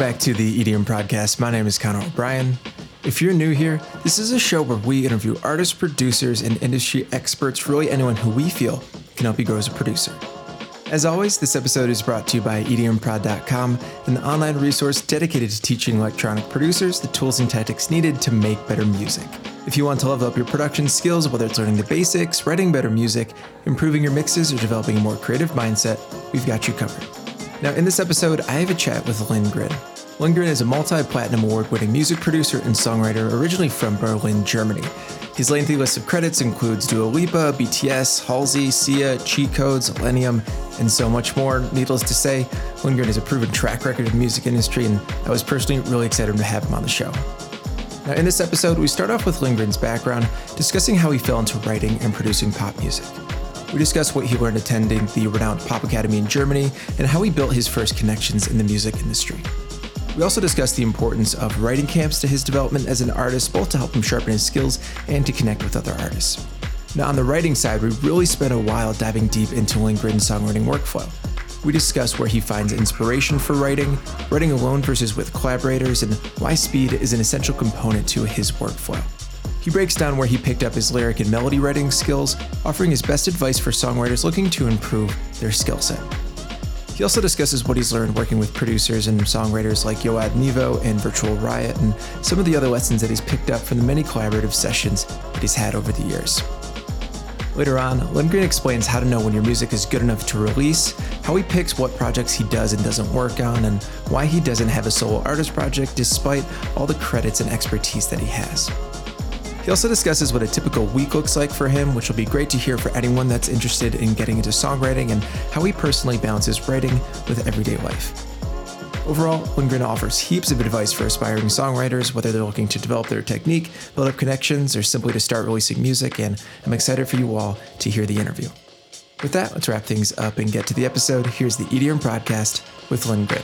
back to the EDM Prodcast. My name is Connor O'Brien. If you're new here, this is a show where we interview artists, producers, and industry experts, really anyone who we feel can help you grow as a producer. As always, this episode is brought to you by EDMprod.com, an online resource dedicated to teaching electronic producers the tools and tactics needed to make better music. If you want to level up your production skills, whether it's learning the basics, writing better music, improving your mixes, or developing a more creative mindset, we've got you covered. Now, in this episode, I have a chat with Lindgren. Lindgren is a multi platinum award winning music producer and songwriter originally from Berlin, Germany. His lengthy list of credits includes Dua Lipa, BTS, Halsey, Sia, Cheat Codes, Illenium, and so much more. Needless to say, Lindgren has a proven track record in the music industry, and I was personally really excited to have him on the show. Now, in this episode, we start off with Lindgren's background, discussing how he fell into writing and producing pop music. We discuss what he learned attending the renowned Pop Academy in Germany and how he built his first connections in the music industry. We also discuss the importance of writing camps to his development as an artist, both to help him sharpen his skills and to connect with other artists. Now, on the writing side, we really spent a while diving deep into Lindgren's songwriting workflow. We discuss where he finds inspiration for writing, writing alone versus with collaborators, and why speed is an essential component to his workflow. He breaks down where he picked up his lyric and melody writing skills, offering his best advice for songwriters looking to improve their skill set. He also discusses what he's learned working with producers and songwriters like Yoad Nevo and Virtual Riot, and some of the other lessons that he's picked up from the many collaborative sessions that he's had over the years. Later on, Lindgren explains how to know when your music is good enough to release, how he picks what projects he does and doesn't work on, and why he doesn't have a solo artist project despite all the credits and expertise that he has. He also discusses what a typical week looks like for him, which will be great to hear for anyone that's interested in getting into songwriting and how he personally balances writing with everyday life. Overall, Lindgren offers heaps of advice for aspiring songwriters, whether they're looking to develop their technique, build up connections, or simply to start releasing music, and I'm excited for you all to hear the interview. With that, let's wrap things up and get to the episode. Here's the EDM prodcast with Lindgren.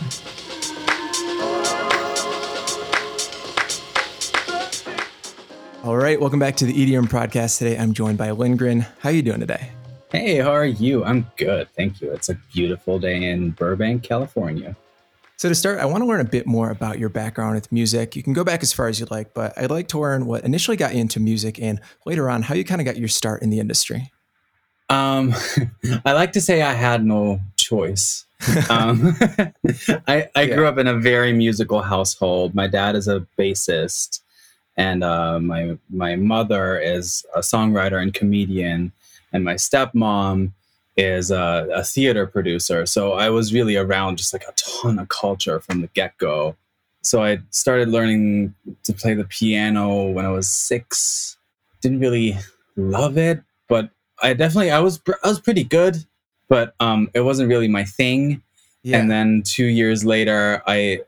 All right, welcome back to the EDM prodcast. Today, I'm joined by Lindgren. How are you doing today? Hey, how are you? I'm good, thank you. It's a beautiful day in Burbank, California. So, to start, I want to learn a bit more about your background with music. You can go back as far as you'd like, but I'd like to learn what initially got you into music and later on how you kind of got your start in the industry. Um, I like to say I had no choice. um, I, I yeah. grew up in a very musical household. My dad is a bassist, and uh, my my mother is a songwriter and comedian, and my stepmom is a, a, theater producer. So I was really around just like a ton of culture from the get go. So I started learning to play the piano when I was six. Didn't really love it, but I definitely I was I was pretty good, but um, it wasn't really my thing. Yeah. And then two years later, I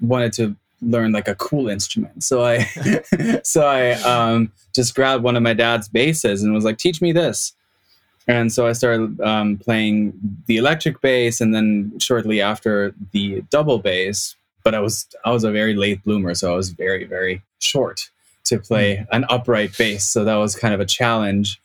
wanted to learn like a cool instrument. So I so I um, just grabbed one of my dad's basses and was like, "Teach me this." And so I started um, playing the electric bass, and then shortly after the double bass. But I was I was a very late bloomer, so I was very very short to play mm. an upright bass. So that was kind of a challenge.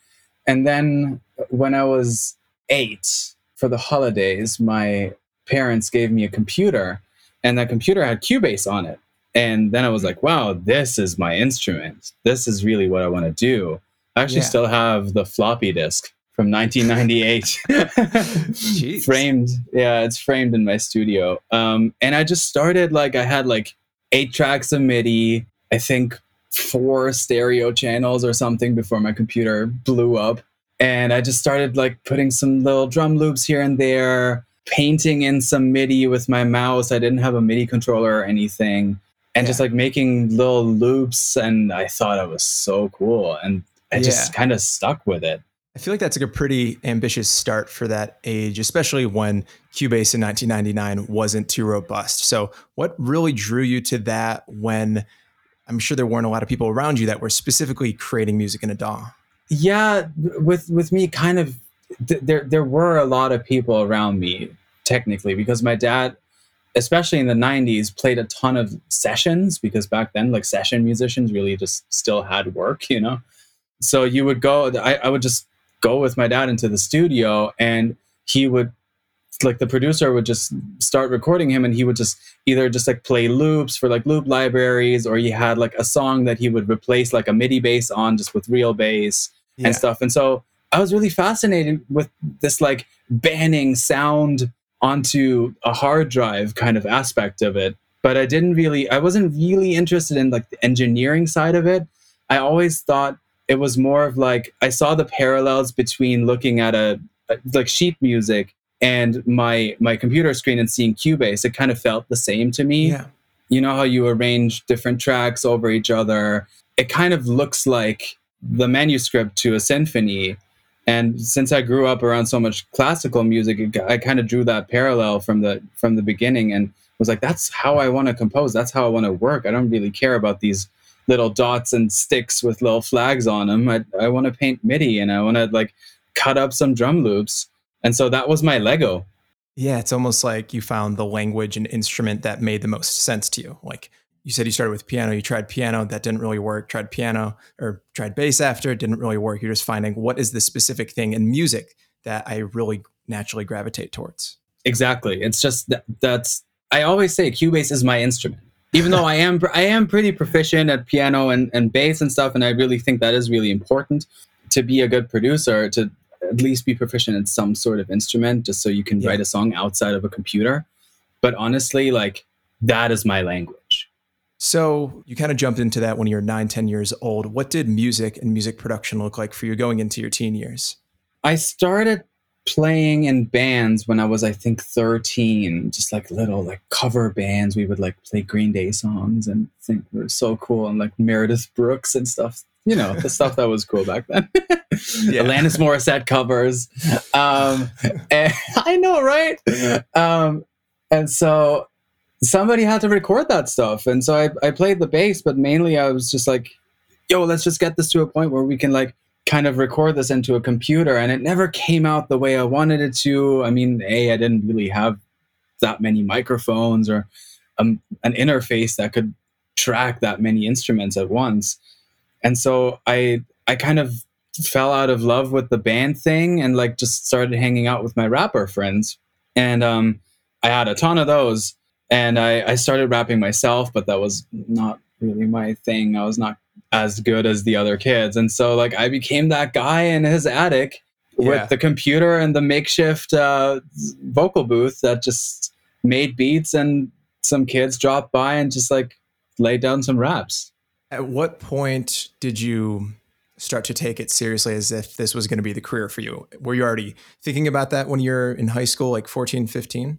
And then when I was eight for the holidays, my parents gave me a computer, and that computer had Cubase on it. And then I was like, wow, this is my instrument. This is really what I want to do. I actually yeah. still have the floppy disk from 1998 framed yeah it's framed in my studio um, and i just started like i had like eight tracks of midi i think four stereo channels or something before my computer blew up and i just started like putting some little drum loops here and there painting in some midi with my mouse i didn't have a midi controller or anything and yeah. just like making little loops and i thought it was so cool and i yeah. just kind of stuck with it I feel like that's like a pretty ambitious start for that age, especially when Cubase in 1999 wasn't too robust. So, what really drew you to that when I'm sure there weren't a lot of people around you that were specifically creating music in a DAW? Yeah, with with me, kind of th- there there were a lot of people around me technically because my dad especially in the 90s played a ton of sessions because back then like session musicians really just still had work you know so you would go I, I would just go with my dad into the studio and he would like the producer would just start recording him and he would just either just like play loops for like loop libraries or he had like a song that he would replace like a MIDI bass on just with real bass yeah. and stuff. And so I was really fascinated with this like banning sound onto a hard drive kind of aspect of it. But I didn't really, I wasn't really interested in like the engineering side of it. I always thought it was more of like, I saw the parallels between looking at a, like sheet music and my my computer screen and seeing Cubase, it kind of felt the same to me. Yeah. You know how you arrange different tracks over each other. It kind of looks like the manuscript to a symphony. And since I grew up around so much classical music, I kind of drew that parallel from the from the beginning and was like, that's how I want to compose. That's how I want to work. I don't really care about these little dots and sticks with little flags on them. I, I want to paint MIDI and I want to like cut up some drum loops and so that was my Lego. Yeah, it's almost like you found the language and instrument that made the most sense to you. Like you said, you started with piano, you tried piano, that didn't really work, tried piano or tried bass after, it didn't really work. You're just finding what is the specific thing in music that I really naturally gravitate towards. Exactly. It's just that that's, I always say Cubase is my instrument. Even though I am I am pretty proficient at piano and, and bass and stuff, and I really think that is really important to be a good producer to at least be proficient in some sort of instrument just so you can yeah. write a song outside of a computer. But honestly, like that is my language. So you kind of jumped into that when you were nine, 10 years old. What did music and music production look like for you going into your teen years? I started playing in bands when I was, I think, 13, just like little like cover bands. We would like play Green Day songs and think we were so cool and like Meredith Brooks and stuff you know the stuff that was cool back then. yeah. Alanis Morissette covers. Um, I know, right? Um, and so somebody had to record that stuff, and so I, I played the bass, but mainly I was just like, "Yo, let's just get this to a point where we can like." kind of record this into a computer and it never came out the way I wanted it to. I mean, A, I didn't really have that many microphones or um, an interface that could track that many instruments at once and so i i kind of fell out of love with the band thing and like just started hanging out with my rapper friends and um i had a ton of those and i i started rapping myself but that was not really my thing i was not as good as the other kids and so like i became that guy in his attic yeah. with the computer and the makeshift uh, vocal booth that just made beats and some kids dropped by and just like laid down some raps at what point did you start to take it seriously as if this was going to be the career for you? Were you already thinking about that when you're in high school, like 14, 15?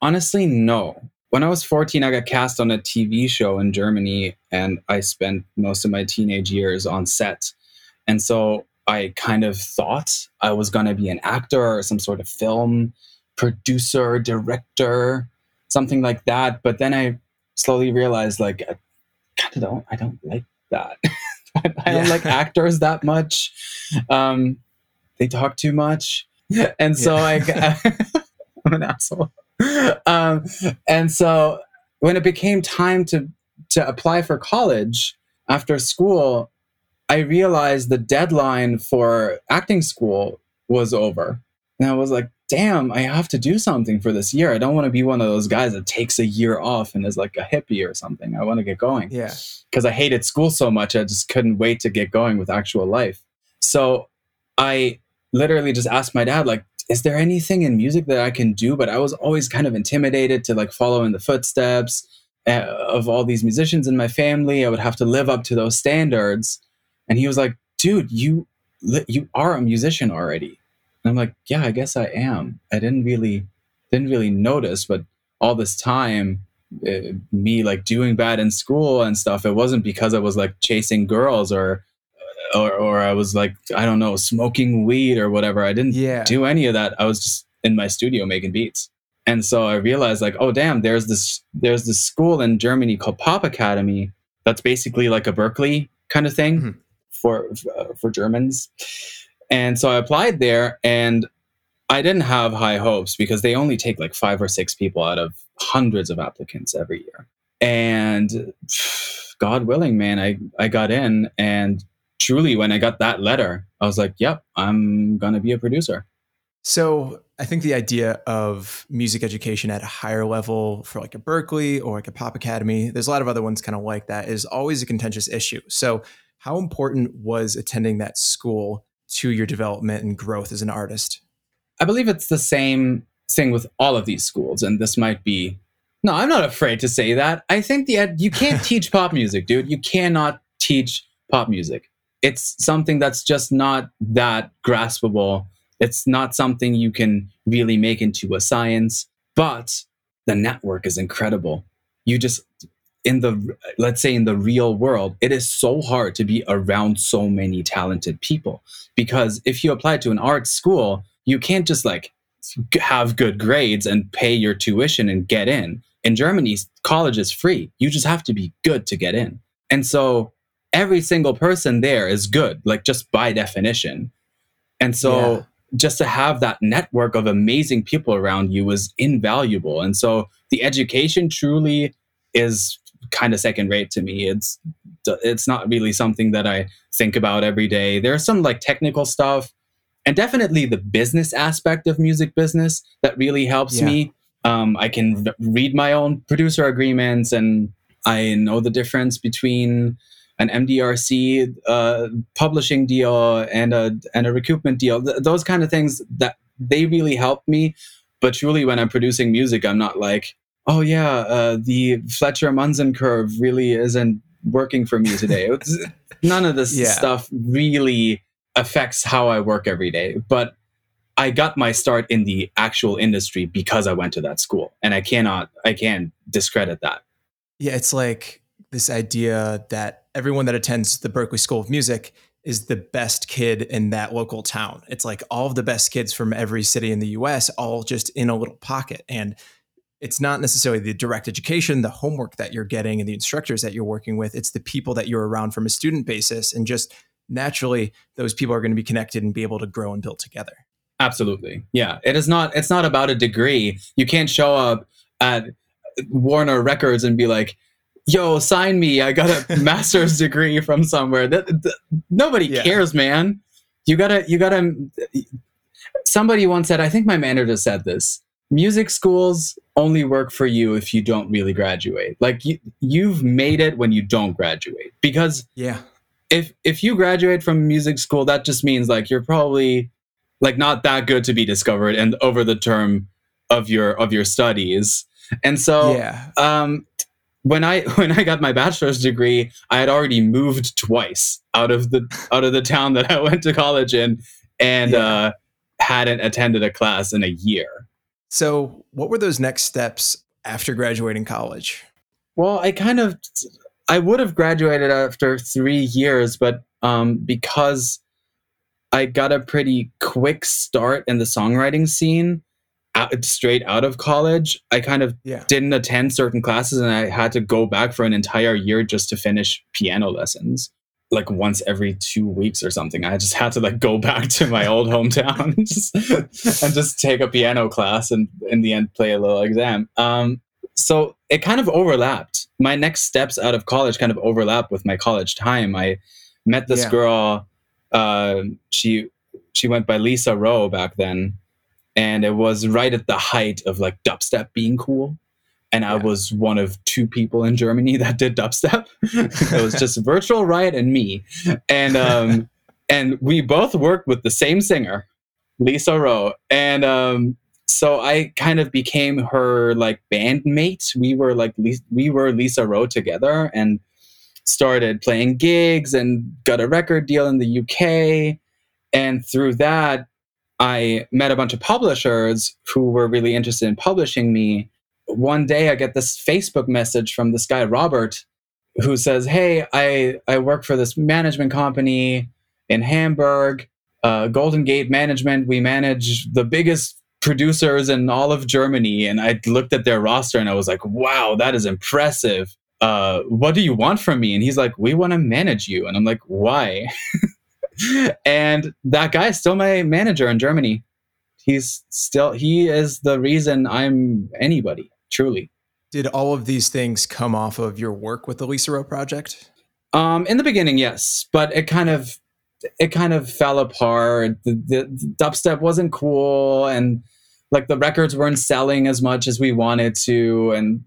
Honestly, no. When I was 14, I got cast on a TV show in Germany, and I spent most of my teenage years on set. And so I kind of thought I was going to be an actor or some sort of film producer, director, something like that. But then I slowly realized, like, I kind of don't I don't like that. I yeah. don't like actors that much. Um, they talk too much, and so yeah. I, I'm an asshole. Um, and so when it became time to to apply for college after school, I realized the deadline for acting school was over, and I was like, damn, I have to do something for this year. I don't want to be one of those guys that takes a year off and is like a hippie or something. I want to get going. Yeah. Because I hated school so much, I just couldn't wait to get going with actual life. So I literally just asked my dad, like, is there anything in music that I can do? But I was always kind of intimidated to like follow in the footsteps eh, of all these musicians in my family. I would have to live up to those standards. And he was like, dude, you you are a musician already and I'm like, yeah, I guess I am. I didn't really didn't really notice, but all this time, uh, me like doing bad in school and stuff, it wasn't because I was like chasing girls or or or I was like I don't know smoking weed or whatever. I didn't yeah. do any of that. I was just in my studio making beats. And so I realized like, oh damn, there's this there's this school in Germany called Pop Academy that's basically like a Berklee kind of thing mm-hmm. for uh, for Germans. And so I applied there and I didn't have high hopes because they only take like five or six people out of hundreds of applicants every year. And God willing, man, I, I got in. And truly, when I got that letter, I was like, yep, I'm going to be a producer. So I think the idea of music education at a higher level for like a Berklee or like a Pop Academy, there's a lot of other ones kind of like that, is always a contentious issue. So, how important was attending that school to your development and growth as an artist? I believe it's the same thing with all of these schools, and this might be. No, I'm not afraid to say that. I think the ed- you can't teach pop music, dude. You cannot teach pop music. It's something that's just not that graspable it's not something you can really make into a science, but the network is incredible. You just, in the, let's say in the real world, it is so hard to be around so many talented people because if you apply to an art school, you can't just like have good grades and pay your tuition and get in. In Germany, college is free. You just have to be good to get in. And so every single person there is good, like just by definition. And so yeah just to have that network of amazing people around you is invaluable. And so the education truly is kind of second rate to me. It's it's not really something that I think about every day. There's some like technical stuff and definitely the business aspect of music business that really helps yeah. me. Um, I can read my own producer agreements and I know the difference between an MDRC uh, publishing deal and a and a recoupment deal. Th- those kind of things that they really help me. But truly, when I'm producing music, I'm not like, oh yeah, uh, the Fletcher Munson curve really isn't working for me today. None of this yeah. stuff really affects how I work every day. But I got my start in the actual industry because I went to that school, and I cannot, I can't discredit that. Yeah, it's like this idea that everyone that attends the Berklee School of Music is the best kid in that local town. It's like all of the best kids from every city in the US, all just in a little pocket. And it's not necessarily the direct education, the homework that you're getting, and the instructors that you're working with. It's the people that you're around from a student basis. And just naturally, those people are going to be connected and be able to grow and build together. Absolutely. Yeah. It is not, it's not about a degree. You can't show up at Warner Records and be like, yo, sign me. I got a master's degree from somewhere. That, that nobody yeah. cares, man. You gotta, you gotta. Somebody once said, I think my manager said this. Music schools only work for you if you don't really graduate. Like you, you've made it when you don't graduate because yeah, if if you graduate from music school, that just means like you're probably like not that good to be discovered and over the term of your of your studies. And so yeah. um when I when I got my bachelor's degree, I had already moved twice out of the out of the town that I went to college in, and yeah. uh, hadn't attended a class in a year. So, what were those next steps after graduating college? Well, I kind of I would have graduated after three years, but um, because I got a pretty quick start in the songwriting scene, out, straight out of college, I kind of yeah. didn't attend certain classes and I had to go back for an entire year just to finish piano lessons. Like once every two weeks or something. I just had to like go back to my old hometown and, just, and just take a piano class and in the end play a little exam. Um, so it kind of overlapped. My next steps out of college kind of overlapped with my college time. I met this yeah. girl. Uh, she she went by Lisa Rowe back then and it was right at the height of like dubstep being cool and yeah. I was one of two people in Germany that did dubstep. it was just Virtual Riot and me, and um, and we both worked with the same singer, Lisa Rowe, and um, so I kind of became her like bandmate. We were like we were Lisa Rowe together, and started playing gigs and got a record deal in the UK, and through that I met a bunch of publishers who were really interested in publishing me. One day I get this Facebook message from this guy, Robert, who says, Hey, I, I work for this management company in Hamburg, uh, Golden Gate Management. We manage the biggest producers in all of Germany. And I looked at their roster and I was like, wow, that is impressive. Uh, what do you want from me? And he's like, we want to manage you. And I'm like, why? and that guy is still my manager in Germany. He's still he is the reason I'm anybody, truly. Did all of these things come off of your work with the Lisa Rowe project? Um, in the beginning, yes, but it kind of it kind of fell apart. The, the, the dubstep wasn't cool, and like the records weren't selling as much as we wanted to and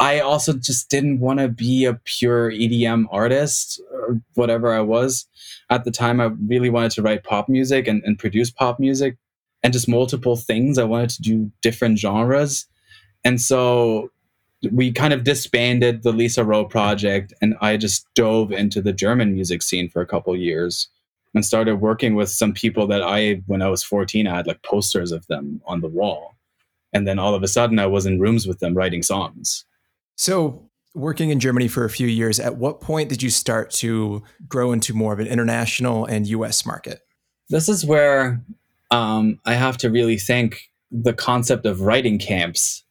I also just didn't want to be a pure EDM artist or whatever I was. At the time, I really wanted to write pop music and, and produce pop music and just multiple things. I wanted to do different genres. And so we kind of disbanded the Lisa Rowe project and I just dove into the German music scene for a couple years and started working with some people that I, when I was 14, I had like posters of them on the wall. And then all of a sudden I was in rooms with them writing songs. So, working in Germany for a few years, at what point did you start to grow into more of an international and US market? This is where um, I have to really thank the concept of writing camps.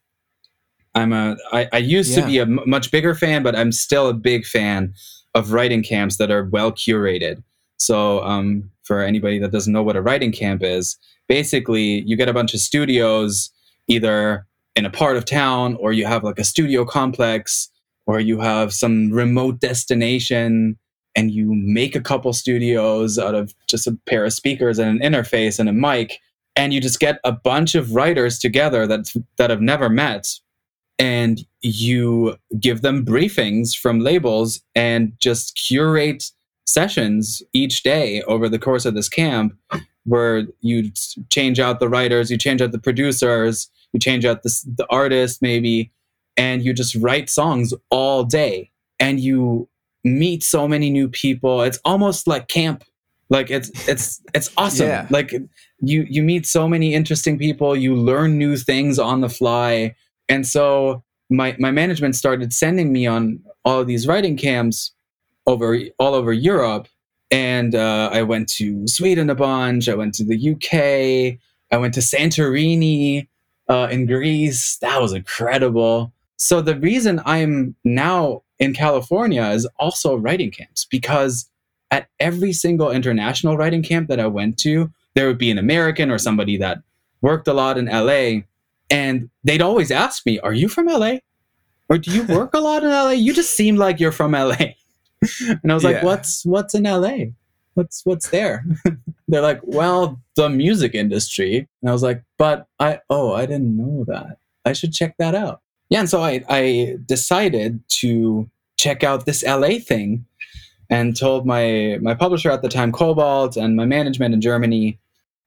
I'm a, I, I used yeah. to be a m- much bigger fan, but I'm still a big fan of writing camps that are well curated. So, um, for anybody that doesn't know what a writing camp is, basically you get a bunch of studios either in a part of town or you have like a studio complex or you have some remote destination and you make a couple studios out of just a pair of speakers and an interface and a mic and you just get a bunch of writers together that that have never met and you give them briefings from labels and just curate sessions each day over the course of this camp where you change out the writers you change out the producers you change out the, the artist maybe and you just write songs all day. And you meet so many new people. It's almost like camp. Like it's it's it's awesome. Yeah. like you you meet so many interesting people. You learn new things on the fly. And so my my management started sending me on all of these writing camps over all over Europe. And uh, I went to Sweden a bunch. I went to the UK I went to Santorini uh, in Greece. That was incredible. So the reason I'm now in California is also writing camps because at every single international writing camp that I went to, there would be an American or somebody that worked a lot in LA. And they'd always ask me, Are you from LA? Or do you work a lot in LA? You just seem like you're from LA. and I was yeah. like, What's what's in LA? What's what's there? They're like, well, the music industry. And I was like, but I oh, I didn't know that. I should check that out. Yeah, and so I I decided to check out this LA thing and told my my publisher at the time, Kobalt, and my management in Germany,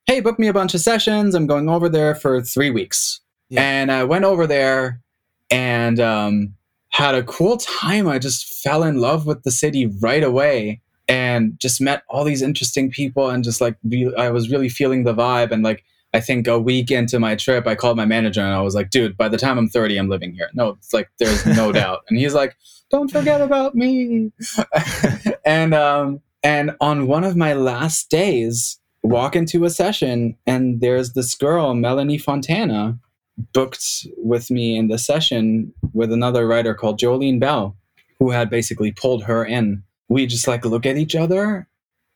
hey, book me a bunch of sessions. I'm going over there for three weeks. Yeah. And I went over there and um, had a cool time. I just fell in love with the city right away and just met all these interesting people and just like be, I was really feeling the vibe. And like I think a week into my trip I called my manager and I was like dude by the time I'm 30 I'm living here. No it's like there's no doubt. And he's like don't forget about me. And um and on one of my last days walk into a session and there's this girl Melanie Fontana booked with me in the session with another writer called Jolene Bell who had basically pulled her in we just like look at each other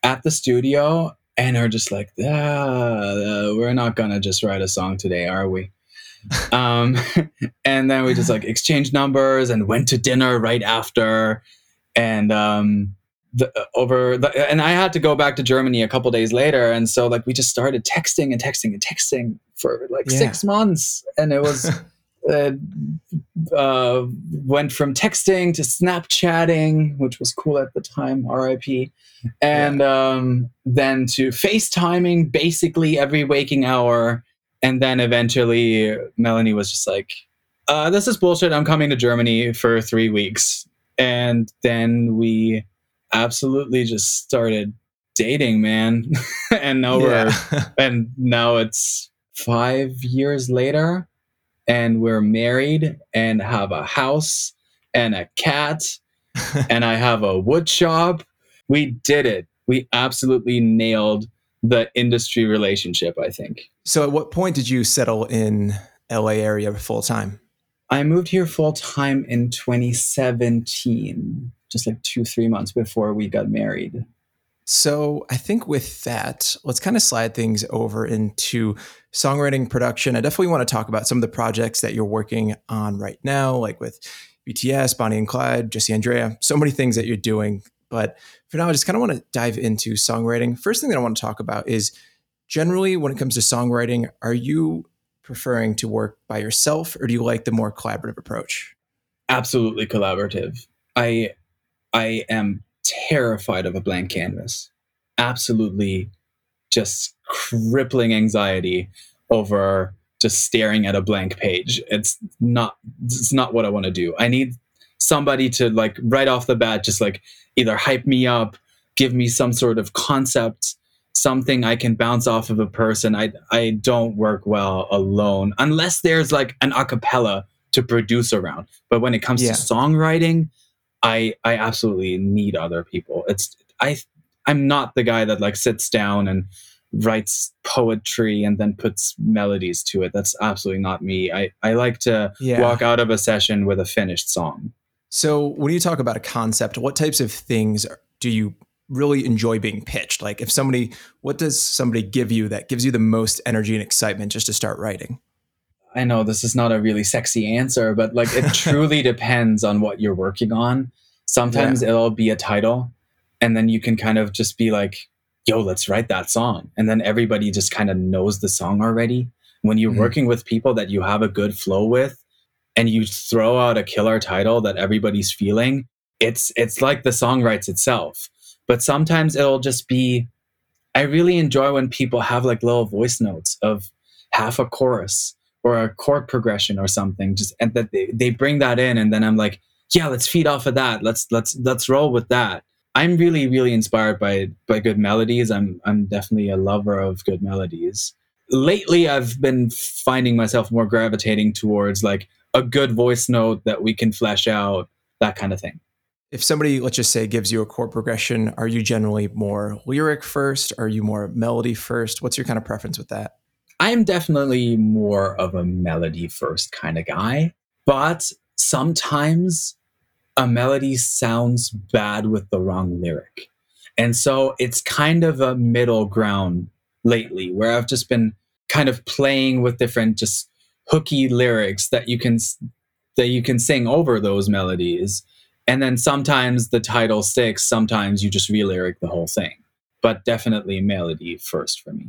at the studio and are just like, ah, uh, we're not gonna just write a song today, are we? um, and then we just like exchanged numbers and went to dinner right after, and um, the, over the, and I had to go back to Germany a couple days later, and so like we just started texting and texting and texting for like yeah. six months, and it was. uh, uh, went from texting to Snapchatting, which was cool at the time, RIP, and yeah. um, then to FaceTiming basically every waking hour. And then eventually, Melanie was just like, uh, This is bullshit. I'm coming to Germany for three weeks. And then we absolutely just started dating, man. and now yeah. we're, and now it's five years later and we're married and have a house and a cat and I have a wood shop. We did it. We absolutely nailed the industry relationship, I think. So at what point did you settle in LA area full time? I moved here full time in 2017, just like 2-3 months before we got married. So I think with that, let's kind of slide things over into songwriting production. I definitely want to talk about some of the projects that you're working on right now, like with BTS, Bonnie and Clyde, Jesse Andrea, so many things that you're doing. But for now, I just kind of want to dive into songwriting. First thing that I want to talk about is generally when it comes to songwriting, are you preferring to work by yourself or do you like the more collaborative approach? Absolutely collaborative. I I am terrified of a blank canvas. Absolutely just crippling anxiety over just staring at a blank page. It's not it's not what I want to do. I need somebody to like right off the bat just like either hype me up, give me some sort of concept, something I can bounce off of a person. I I don't work well alone unless there's like an acapella to produce around. But when it comes yeah. to songwriting, I I absolutely need other people. It's I I'm not the guy that like sits down and writes poetry and then puts melodies to it. That's absolutely not me. I, I like to yeah. walk out of a session with a finished song. So, when you talk about a concept, what types of things do you really enjoy being pitched? Like, if somebody, what does somebody give you that gives you the most energy and excitement just to start writing? I know this is not a really sexy answer, but like it truly depends on what you're working on. Sometimes yeah. it'll be a title, and then you can kind of just be like, yo, let's write that song. And then everybody just kind of knows the song already. When you're mm-hmm. working with people that you have a good flow with and you throw out a killer title that everybody's feeling, it's it's like the song writes itself. But sometimes it'll just be I really enjoy when people have like little voice notes of half a chorus or a chord progression or something just and that they, they bring that in and then I'm like, yeah, let's feed off of that. Let's let's let's roll with that I'm really, really inspired by by good melodies. I'm I'm definitely a lover of good melodies. Lately, I've been finding myself more gravitating towards like a good voice note that we can flesh out, that kind of thing. If somebody, let's just say, gives you a chord progression, are you generally more lyric first? Are you more melody first? What's your kind of preference with that? I am definitely more of a melody first kind of guy, but sometimes a melody sounds bad with the wrong lyric. And so it's kind of a middle ground lately where I've just been kind of playing with different just hooky lyrics that you can that you can sing over those melodies. And then sometimes the title sticks, sometimes you just re-lyric the whole thing. But definitely melody first for me.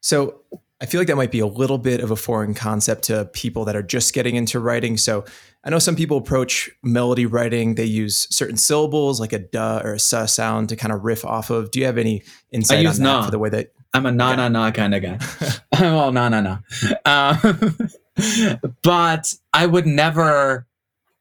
So I feel like that might be a little bit of a foreign concept to people that are just getting into writing. So I know some people approach melody writing, they use certain syllables like a duh or a suh sound to kind of riff off of. Do you have any insight I use on that for the way that I'm a na na na kind of guy. I'm all na na na. Um, but I would never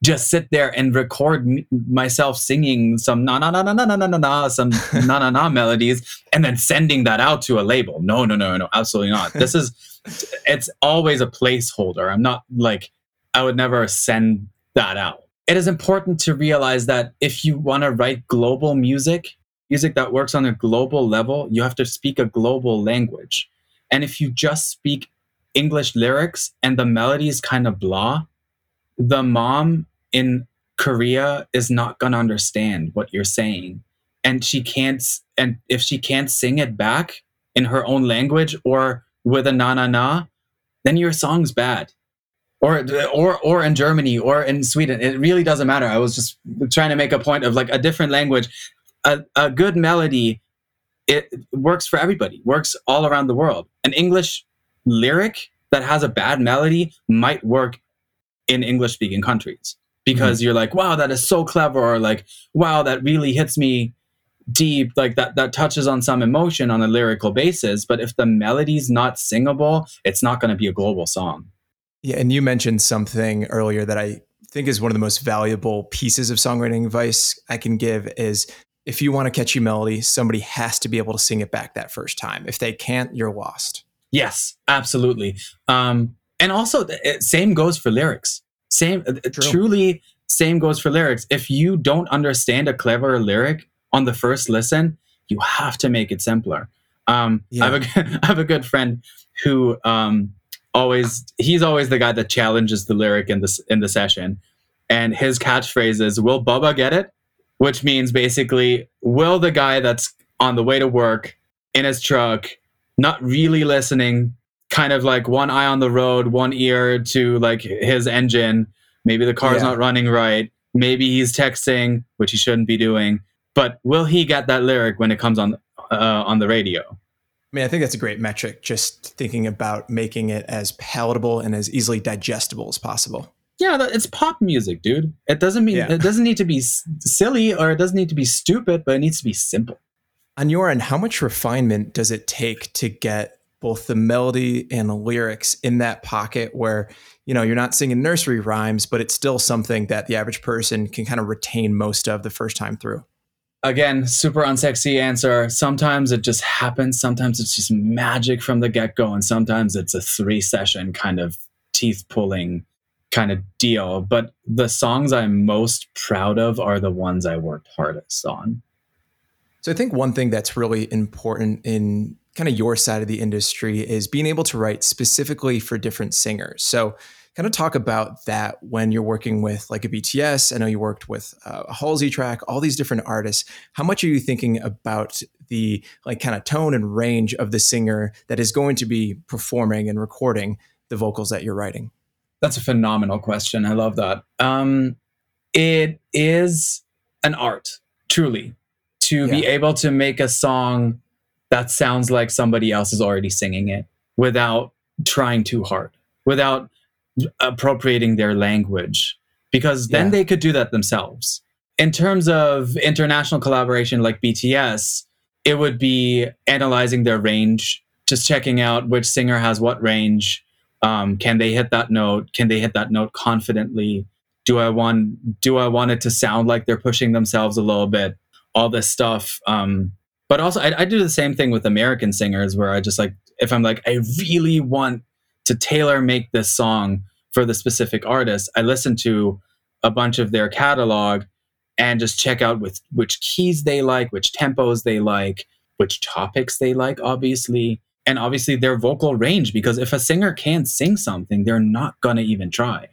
just sit there and record m- myself singing some na na na na na na na na some na na na melodies and then sending that out to a label. No, no, no, no, absolutely not. This is it's always a placeholder. I'm not like I would never send that out. It is important to realize that if you want to write global music, music that works on a global level, you have to speak a global language. And if you just speak English lyrics and the melody is kind of blah, the mom in Korea is not going to understand what you're saying. And she can't, and if she can't sing it back in her own language or with a na na na, then your song's bad. Or, or, or in Germany or in Sweden. It really doesn't matter. I was just trying to make a point of like a different language. A, a good melody, it works for everybody, works all around the world. An English lyric that has a bad melody might work in English speaking countries because mm-hmm. you're like, wow, that is so clever, or like, wow, that really hits me deep, like that that touches on some emotion on a lyrical basis. But if the melody's not singable, it's not going to be a global song. Yeah, and you mentioned something earlier that I think is one of the most valuable pieces of songwriting advice I can give is if you want a catchy melody, somebody has to be able to sing it back that first time. If they can't, you're lost. Yes, absolutely. Um, and also, it, same goes for lyrics. Same, uh, True. truly, same goes for lyrics. If you don't understand a clever lyric on the first listen, you have to make it simpler. Um, yeah. I, have a, I have a good friend who um, always he's always the guy that challenges the lyric in this in the session, and his catchphrase is "Will Bubba get it?" Which means basically, will the guy that's on the way to work in his truck, not really listening, kind of like one eye on the road, one ear to like his engine. Maybe the car's yeah. not running right. Maybe he's texting, which he shouldn't be doing. But will he get that lyric when it comes on uh, on the radio? I mean, I think that's a great metric, just thinking about making it as palatable and as easily digestible as possible. Yeah, it's pop music, dude. It doesn't mean yeah. it doesn't need to be silly or it doesn't need to be stupid, but it needs to be simple. On your end, how much refinement does it take to get both the melody and the lyrics in that pocket where, you know, you're not singing nursery rhymes, but it's still something that the average person can kind of retain most of the first time through? again, super unsexy answer. Sometimes it just happens. Sometimes it's just magic from the get go. And sometimes it's a three session kind of teeth pulling kind of deal. But the songs I'm most proud of are the ones I worked hardest on. So I think one thing that's really important in kind of your side of the industry is being able to write specifically for different singers. So kind of talk about that when you're working with like a BTS. I know you worked with uh, a Halsey track, all these different artists. How much are you thinking about the like kind of tone and range of the singer that is going to be performing and recording the vocals that you're writing? That's a phenomenal question. I love that. Um, it is an art, truly, to yeah. be able to make a song that sounds like somebody else is already singing it without trying too hard, without appropriating their language because then yeah. they could do that themselves. In terms of international collaboration like BTS, it would be analyzing their range, just checking out which singer has what range. Um, can they hit that note? Can they hit that note confidently? Do I want do I want it to sound like they're pushing themselves a little bit? All this stuff. Um, but also, I, I do the same thing with American singers, where I just like if I'm like I really want to tailor make this song for the specific artist, I listen to a bunch of their catalog and just check out with which keys they like, which tempos they like, which topics they like, obviously, and obviously their vocal range. Because if a singer can't sing something, they're not gonna even try.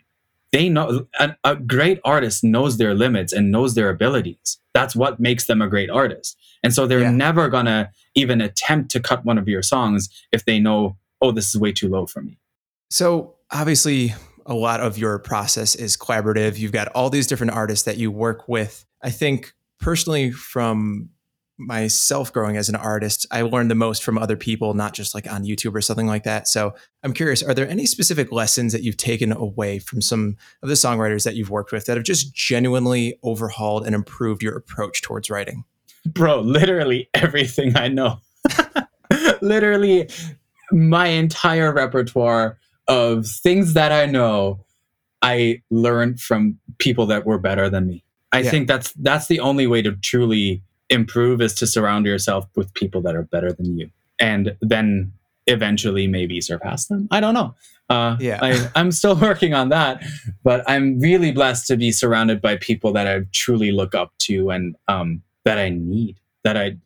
They know a, a great artist knows their limits and knows their abilities. That's what makes them a great artist. And so they're yeah. never gonna even attempt to cut one of your songs if they know, oh, this is way too low for me. So obviously, a lot of your process is collaborative. You've got all these different artists that you work with. I think personally, from myself growing as an artist, I learned the most from other people, not just like on YouTube or something like that. So I'm curious, are there any specific lessons that you've taken away from some of the songwriters that you've worked with that have just genuinely overhauled and improved your approach towards writing? Bro, literally everything I know. literally my entire repertoire of things that I know I learned from people that were better than me. I yeah. think that's that's the only way to truly improve is to surround yourself with people that are better than you and then eventually maybe surpass them. I don't know. Uh, yeah, I, I'm still working on that, but I'm really blessed to be surrounded by people that I truly look up to and um, that I need, that I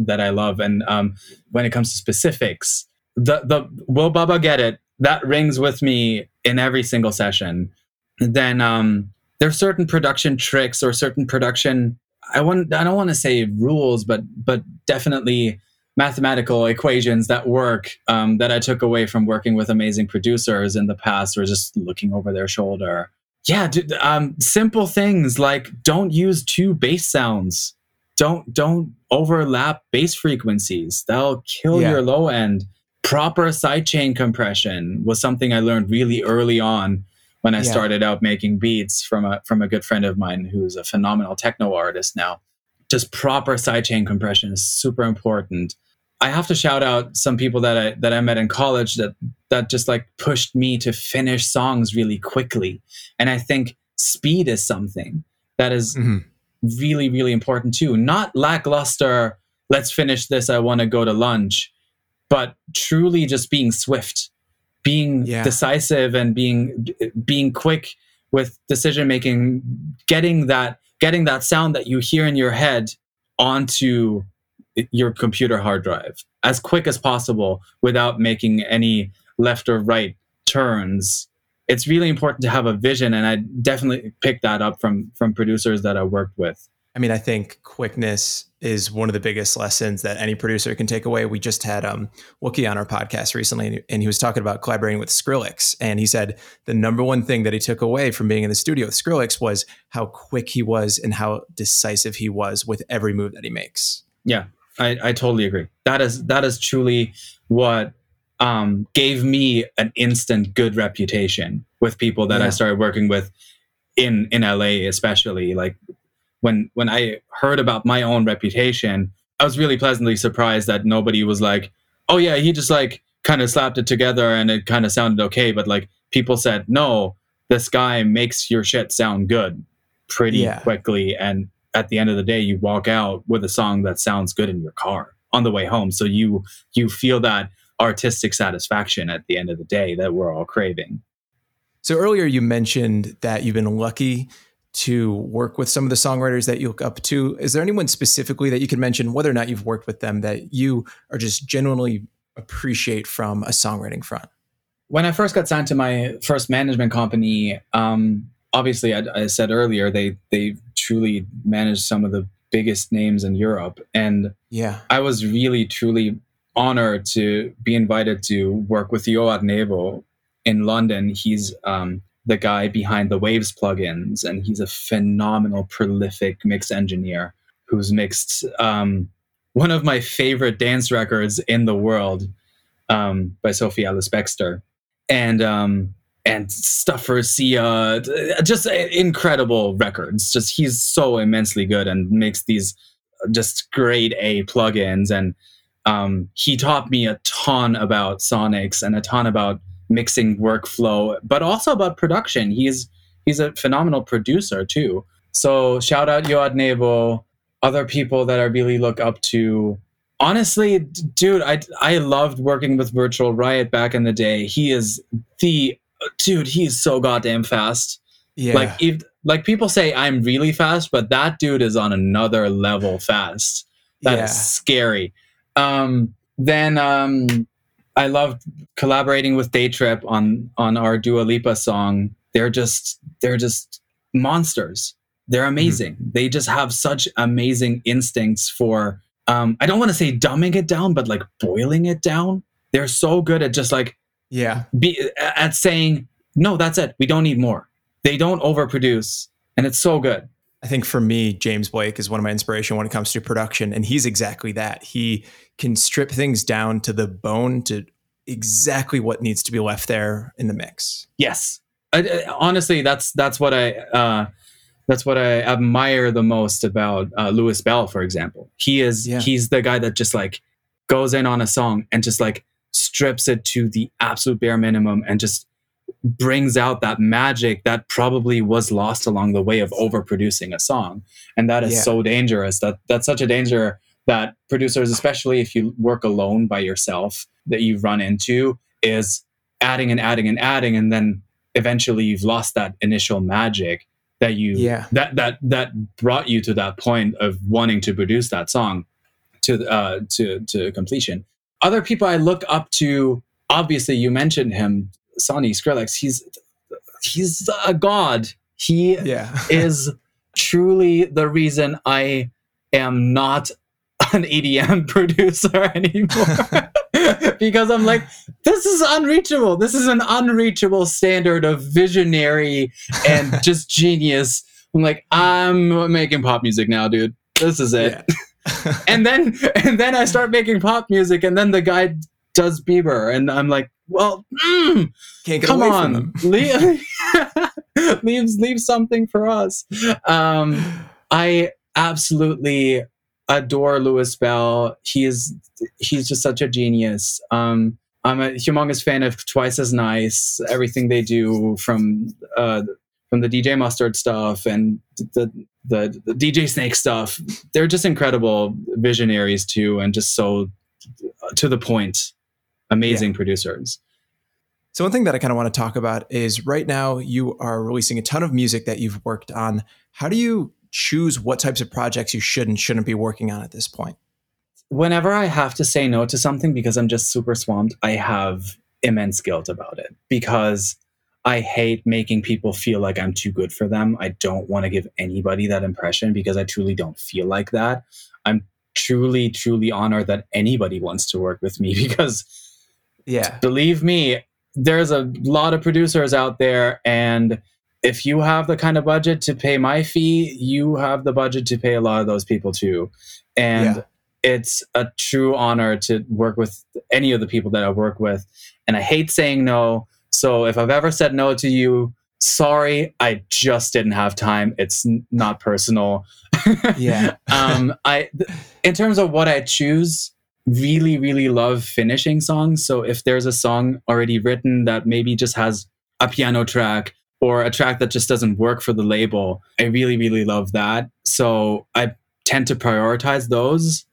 that I love. And um, when it comes to specifics, the the will Bubba get it? That rings with me in every single session. Then um, there's certain production tricks or certain production. I want I don't want to say rules, but but definitely mathematical equations that work um, that I took away from working with amazing producers in the past or just looking over their shoulder. Yeah, um, simple things like don't use two bass sounds. Don't don't overlap bass frequencies. That'll kill yeah. your low end proper sidechain compression was something I learned really early on when I yeah. started out making beats from a from a good friend of mine who's a phenomenal techno artist now. Just proper sidechain compression is super important. I have to shout out some people that I that I met in college that that just like pushed me to finish songs really quickly. And I think speed is something that is mm-hmm. really really important too. Not lackluster, let's finish this, I want to go to lunch but truly just being swift, being yeah. decisive and being being quick with decision making, getting that getting that sound that you hear in your head onto your computer hard drive as quick as possible without making any left or right turns it's really important to have a vision and i definitely picked that up from from producers that i worked with I mean, I think quickness is one of the biggest lessons that any producer can take away. We just had um, Wookie on our podcast recently, and he was talking about collaborating with Skrillex. And he said the number one thing that he took away from being in the studio with Skrillex was how quick he was and how decisive he was with every move that he makes. Yeah, I, I totally agree. That is that is truly what um, gave me an instant good reputation with people that yeah. I started working with in in LA, especially. Like when when I heard about my own reputation, I was really pleasantly surprised that nobody was like, "Oh yeah, he just like kind of slapped it together and it kind of sounded okay." But like people said, "No, this guy makes your shit sound good pretty yeah. quickly." And at the end of the day, you walk out with a song that sounds good in your car on the way home. So you you feel that artistic satisfaction at the end of the day that we're all craving. So earlier you mentioned that you've been lucky to work with some of the songwriters that you look up to. Is there anyone specifically that you can mention, whether or not you've worked with them, that you are just genuinely appreciate from a songwriting front? When I first got signed to my first management company, um, obviously I, I, said earlier they they truly managed some of the biggest names in Europe, and yeah, I was really truly honored to be invited to work with Yoad Nevo in London. He's um, the guy behind the Waves plugins, and he's a phenomenal, prolific mix engineer who's mixed um, one of my favorite dance records in the world um, by Sophie Ellis Bextor, and um, and stuff for Sia, just incredible records. Just he's so immensely good and makes these just grade A plugins and um, he taught me a ton about sonics and a ton about mixing workflow, but also about production. He's he's a phenomenal producer too. So shout out Yoad Nevo, other people that I really look up to. Honestly, dude, I I loved working with Virtual Riot back in the day. He is the dude. He's so goddamn fast. Yeah. Like if like people say I'm really fast, but that dude is on another level fast. That yeah. is scary. Um, then um, I loved collaborating with Daytrip on on our Dua Lipa song. They're just they're just monsters. They're mm-hmm. amazing. Mm-hmm. They just have such amazing instincts for um, I don't want to say dumbing it down, but like boiling it down. They're so good at just like yeah be at saying no, that's it. We don't need more. They don't overproduce, and it's so good. I think for me, James Blake is one of my inspiration when it comes to production, and he's exactly that. He can strip things down to the bone to exactly what needs to be left there in the mix. Yes, I, honestly, that's that's what I uh, that's what I admire the most about uh, Louis Bell, for example. He is yeah. he's the guy that just like goes in on a song and just like strips it to the absolute bare minimum and just brings out that magic that probably was lost along the way of overproducing a song and that is yeah. so dangerous that that's such a danger that producers especially if you work alone by yourself that you run into is adding and adding and adding and then eventually you've lost that initial magic that you yeah. that that that brought you to that point of wanting to produce that song to uh to to completion other people i look up to obviously you mentioned him Sonny Skrillex, he's he's a god. He yeah. is truly the reason I am not an EDM producer anymore. because I'm like, this is unreachable. This is an unreachable standard of visionary and just genius. I'm like, I'm making pop music now, dude. This is it. Yeah. and then and then I start making pop music, and then the guy does Bieber, and I'm like, well, mm, can't come on, leave, leave leave something for us. Um, I absolutely adore Louis Bell. He is he's just such a genius. Um, I'm a humongous fan of Twice as Nice. Everything they do from uh, from the DJ Mustard stuff and the, the the DJ Snake stuff. They're just incredible visionaries too, and just so to the point amazing yeah. producers. So one thing that I kind of want to talk about is right now you are releasing a ton of music that you've worked on. How do you choose what types of projects you should and shouldn't be working on at this point? Whenever I have to say no to something because I'm just super swamped, I have immense guilt about it because I hate making people feel like I'm too good for them. I don't want to give anybody that impression because I truly don't feel like that. I'm truly, truly honored that anybody wants to work with me because yeah. Believe me, there's a lot of producers out there and if you have the kind of budget to pay my fee, you have the budget to pay a lot of those people too. And yeah. it's a true honor to work with any of the people that I work with. And I hate saying no. So if I've ever said no to you, sorry, I just didn't have time. It's n- not personal. Yeah. um, I, th- in terms of what I choose, really, really love finishing songs. So if there's a song already written that maybe just has a piano track or a track that just doesn't work for the label, I really, really love that. So I tend to prioritize those.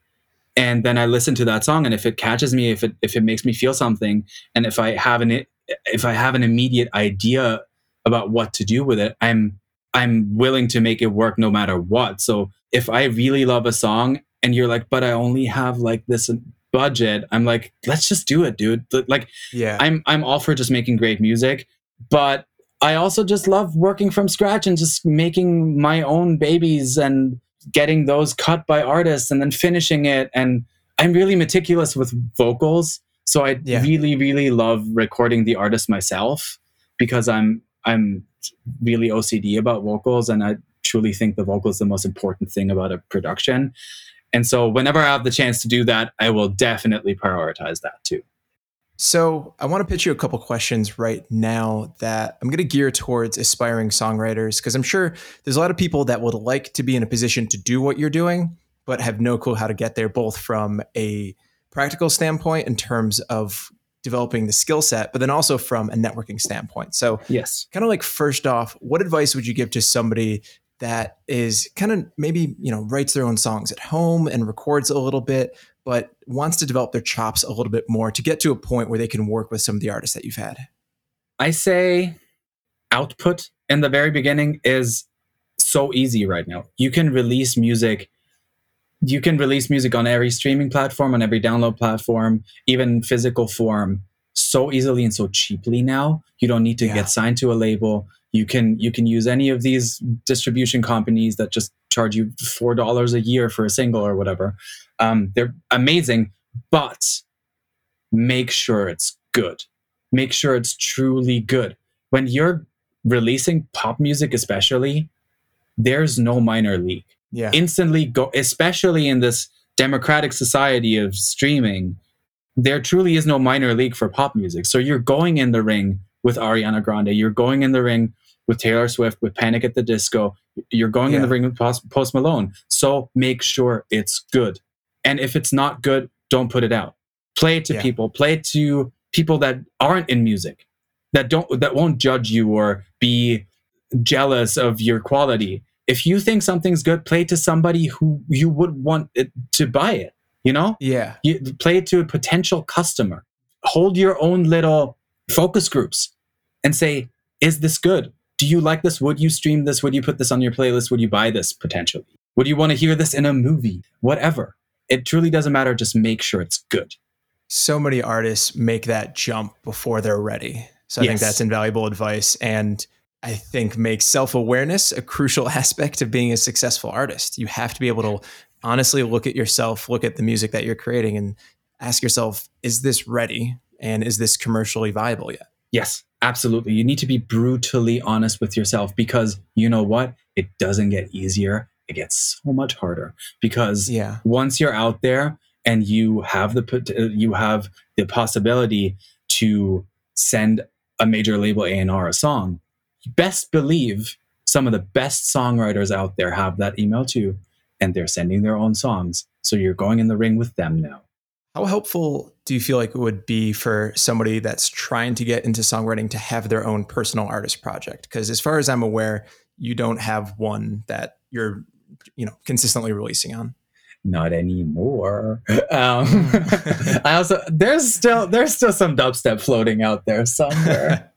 And then I listen to that song, and if it catches me, if it if it makes me feel something, and if I have an if I have an immediate idea about what to do with it, I'm I'm willing to make it work no matter what. So if I really love a song and you're like, but I only have like this budget, I'm like, let's just do it, dude. Like, yeah, I'm I'm all for just making great music, but I also just love working from scratch and just making my own babies and getting those cut by artists and then finishing it. And I'm really meticulous with vocals. So I Yeah. really, really love recording the artist myself because I'm I'm really OCD about vocals and I truly think the vocal is the most important thing about a production. And so whenever I have the chance to do that, I will definitely prioritize that too. So I want to pitch you a couple questions right now that I'm going to gear towards aspiring songwriters because I'm sure there's a lot of people that would like to be in a position to do what you're doing, but have no clue how to get there, both from a practical standpoint in terms of developing the skill set, but then also from a networking standpoint. So Yes. kind of like first off, what advice would you give to somebody that is kind of maybe, you know, writes their own songs at home and records a little bit, but wants to develop their chops a little bit more to get to a point where they can work with some of the artists that you've had? I say output in the very beginning is so easy right now. You can release music. You can release music on every streaming platform, on every download platform, even physical form, so easily and so cheaply now. You don't need to Yeah. get signed to a label. You can you can use any of these distribution companies that just charge you four dollars a year for a single or whatever. Um, they're amazing, but make sure it's good. Make sure it's truly good. When you're releasing pop music, especially, there's no minor league. Yeah. Instantly go, especially in this democratic society of streaming, there truly is no minor league for pop music. So you're going in the ring with Ariana Grande. You're going in the ring with Taylor Swift, with Panic at the Disco. You're going in the ring with Post, Post Malone. So make sure it's good. And if it's not good, don't put it out. Play it to Yeah. people. Play it to people that aren't in music, that don't that won't judge you or be jealous of your quality. If you think something's good, play it to somebody who you would want it to buy it. You know, yeah. you play it to a potential customer. Hold your own little focus groups and say, "Is this good? Do you like this? Would you stream this? Would you put this on your playlist? Would you buy this potentially? Would you want to hear this in a movie? Whatever. It truly doesn't matter. Just make sure it's good. So many artists make that jump before they're ready. So I think that's invaluable advice. And I think makes self awareness a crucial aspect of being a successful artist. You have to be able to honestly look at yourself, look at the music that you're creating, and ask yourself, is this ready? And is this commercially viable yet? Yes, absolutely. You need to be brutally honest with yourself because you know what? It doesn't get easier. It gets so much harder because Yeah. once you're out there and you have the you have the possibility to send a major label A&R a song, best believe some of the best songwriters out there have that email too and they're sending their own songs. So you're going in the ring with them now. How helpful do you feel like it would be for somebody that's trying to get into songwriting to have their own personal artist project? Because as far as I'm aware, you don't have one that you're, you know, consistently releasing on. not anymore. Um, I also there's still there's still some dubstep floating out there somewhere.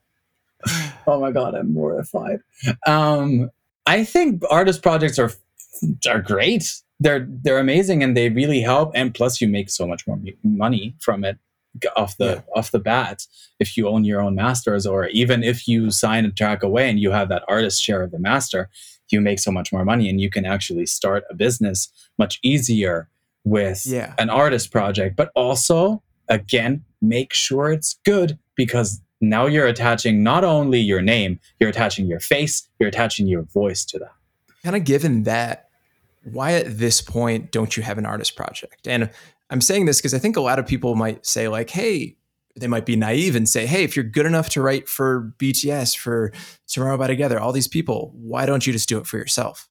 oh my god, I'm mortified. Um, I think artist projects are are great. They're they're amazing and they really help. And plus, you make so much more money from it off the Yeah. off the bat if you own your own masters, or even if you sign a track away and you have that artist share of the master, you make so much more money and you can actually start a business much easier with Yeah. an artist project. But also, again, make sure it's good because now you're attaching not only your name, you're attaching your face, you're attaching your voice to that. kind of given that why at this point don't you have an artist project? And I'm saying this because I think a lot of people might say, like, hey, they might be naive and say, hey, if you're good enough to write for BTS, for Tomorrow by Together, all these people, why don't you just do it for yourself?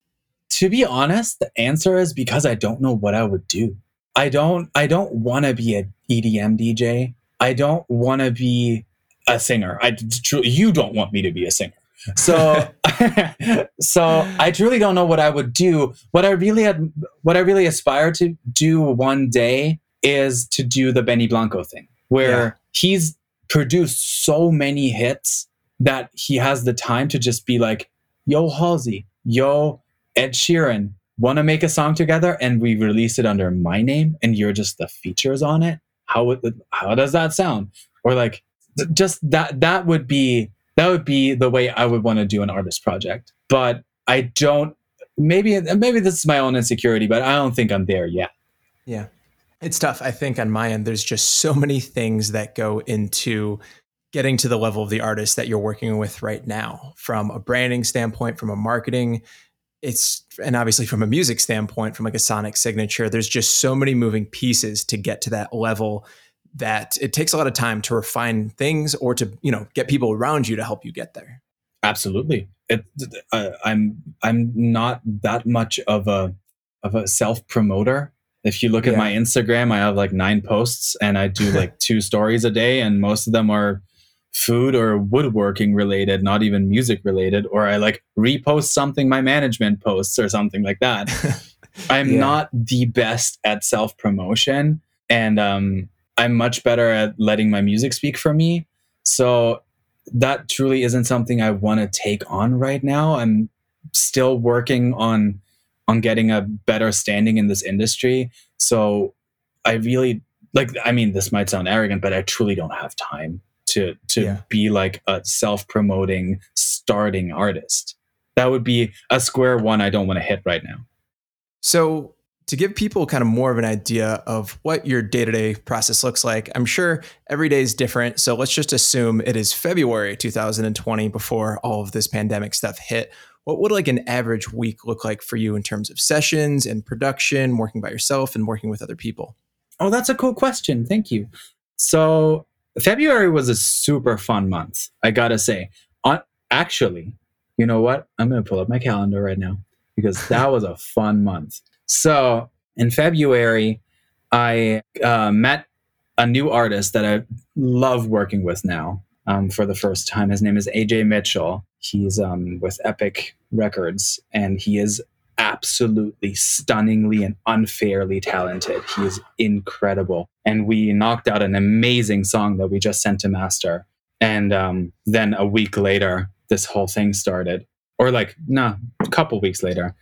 To be honest, the answer is because I don't know what I would do. I don't I don't want to be an EDM DJ. I don't want to be a singer. I you don't want me to be a singer. So so I truly don't know what I would do. What I really had what I really aspire to do one day is to do the Benny Blanco thing where yeah. he's produced so many hits that he has the time to just be like, yo, Halsey, yo, Ed Sheeran, want to make a song together and we release it under my name and you're just the features on it? How would, how does that sound? Or like just that that would be that would be the way I would want to do an artist project. But I don't maybe maybe this is my own insecurity, but I don't think I'm there yet. Yeah. It's tough. I think on my end, there's just so many things that go into getting to the level of the artist that you're working with right now from a branding standpoint, from a marketing. It's, and obviously from a music standpoint, from like a sonic signature, there's just so many moving pieces to get to that level that it takes a lot of time to refine things or to, you know, get people around you to help you get there. Absolutely. It, uh, I'm, I'm not that much of a, of a self promoter if you look yeah. at my Instagram, I have like nine posts and I do like two stories a day, and most of them are food or woodworking related, not even music related, or I like repost something my management posts or something like that. I'm yeah. not the best at self promotion, and um, I'm much better at letting my music speak for me. So that truly isn't something I want to take on right now. I'm still working on on getting a better standing in this industry. So I really like I mean this might sound arrogant, but I truly don't have time to to yeah. be like a self-promoting starting artist. That would be a square one I don't want to hit right now. So to give people kind of more of an idea of what your day-to-day process looks like i'm sure every day is different so let's just assume it is february 2020 before all of this pandemic stuff hit what would like an average week look like for you in terms of sessions and production, working by yourself and working with other people? Oh, that's a cool question. Thank you. So February was a super fun month. I gotta say. On actually, you know what? I'm gonna pull up my calendar right now because that was a fun month. So in February, I uh, met a new artist that I love working with now um, for the first time. His name is AJ Mitchell. He's um, with Epic Records, and he is absolutely stunningly and unfairly talented. He is incredible. And we knocked out an amazing song that we just sent to master. And um, then a week later, this whole thing started. Or like, no, nah, a couple weeks later.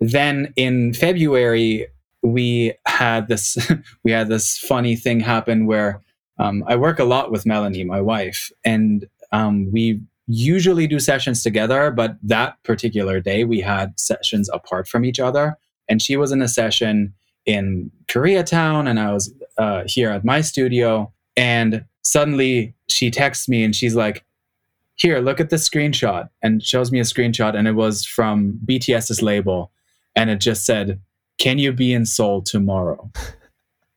Then in February, we had this we had this funny thing happen where um, I work a lot with Melanie, my wife, and um, we usually do sessions together, but that particular day we had sessions apart from each other. And she was in a session in Koreatown, and I was uh, here at my studio. And suddenly she texts me and she's like, Here, look at this screenshot, and shows me a screenshot. And it was from BTS's label. And it just said, Can you be in Seoul tomorrow?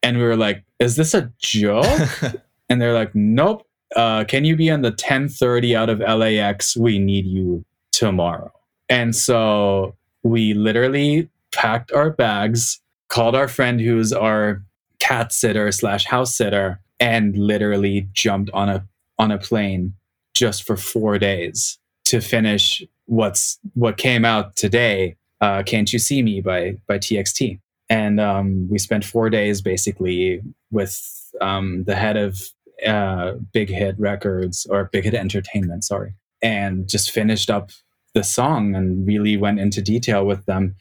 And we were like, Is this a joke? and they're like, Nope uh, can you be on the 1030 out of LAX? We need you tomorrow. And so we literally packed our bags, called our friend who's our cat sitter slash house sitter, and literally jumped on a on a plane just for four days to finish what's what came out today. Uh, Can't you see me by by TXT? And um, we spent four days basically with um, the head of uh, Big Hit Records or Big Hit Entertainment, sorry, and just finished up the song and really went into detail with them.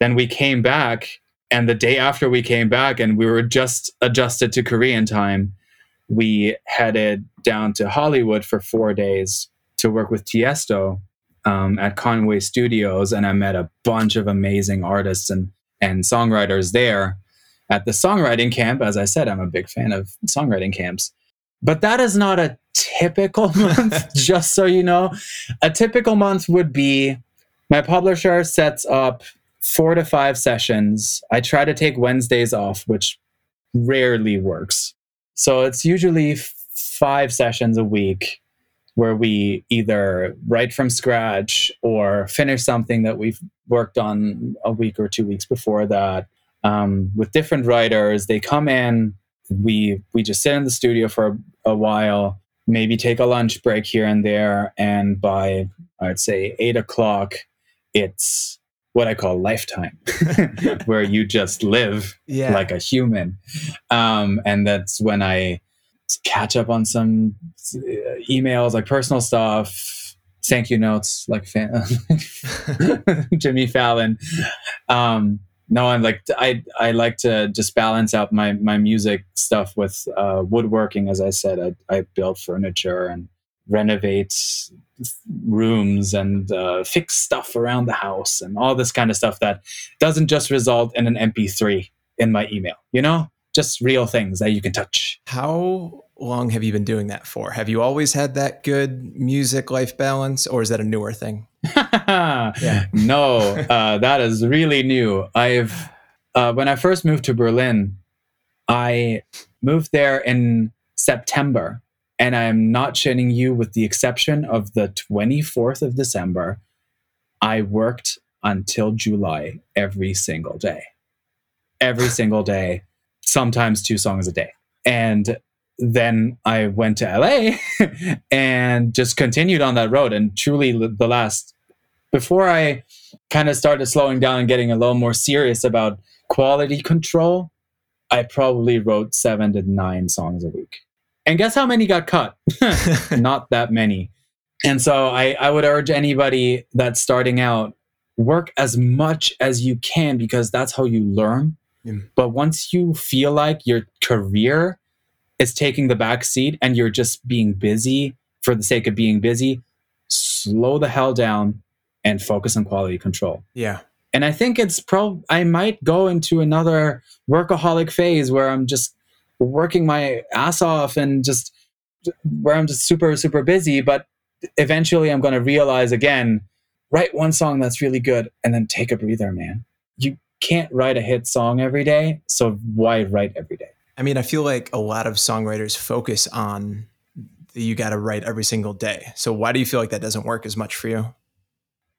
Then we came back, and the day after we came back, and we were just adjusted to Korean time, we headed down to Hollywood for four days to work with Tiesto um, at Conway Studios, and I met a bunch of amazing artists and and songwriters there at the songwriting camp. As I said, I'm a big fan of songwriting camps. But that is not a typical month, just so you know. A typical month would be my publisher sets up four to five sessions. I try to take Wednesdays off, which rarely works. So it's usually five sessions a week where we either write from scratch or finish something that we've worked on a week or two weeks before that um, with different writers. They come in, we we just sit in the studio for a, a while, maybe take a lunch break here and there, and by I'd say eight o'clock, it's what I call lifetime, where you just live Yeah. like a human. Um, and that's when I catch up on some uh, emails, like personal stuff, thank you notes, like fan- Jimmy Fallon. Um, no, I'm like I I like to just balance out my my music stuff with uh, woodworking. As I said, I, I build furniture and renovate rooms and uh, fix stuff around the house and all this kind of stuff that doesn't just result in an MP3 in my email. You know, just real things that you can touch. How long have you been doing that for? Have you always had that good music life balance, or is that a newer thing? yeah. No, uh, that is really new. I've uh, when I first moved to Berlin, I moved there in September, and I'm not shitting you. With the exception of the 24th of December, I worked until July every single day, every single day, sometimes two songs a day, and then I went to LA and just continued on that road. And truly, the last, before I kind of started slowing down and getting a little more serious about quality control, I probably wrote seven to nine songs a week. And guess how many got cut? Not that many. And so I, I would urge anybody that's starting out, work as much as you can because that's how you learn. Yeah. But once you feel like your career is taking the back seat and you're just being busy for the sake of being busy, slow the hell down and focus on quality control. Yeah. And I think it's pro I might go into another workaholic phase where I'm just working my ass off and just where I'm just super super busy, but eventually I'm going to realize again, write one song that's really good and then take a breather, man. You can't write a hit song every day, so why write every day? I mean, I feel like a lot of songwriters focus on the, you got to write every single day. So why do you feel like that doesn't work as much for you?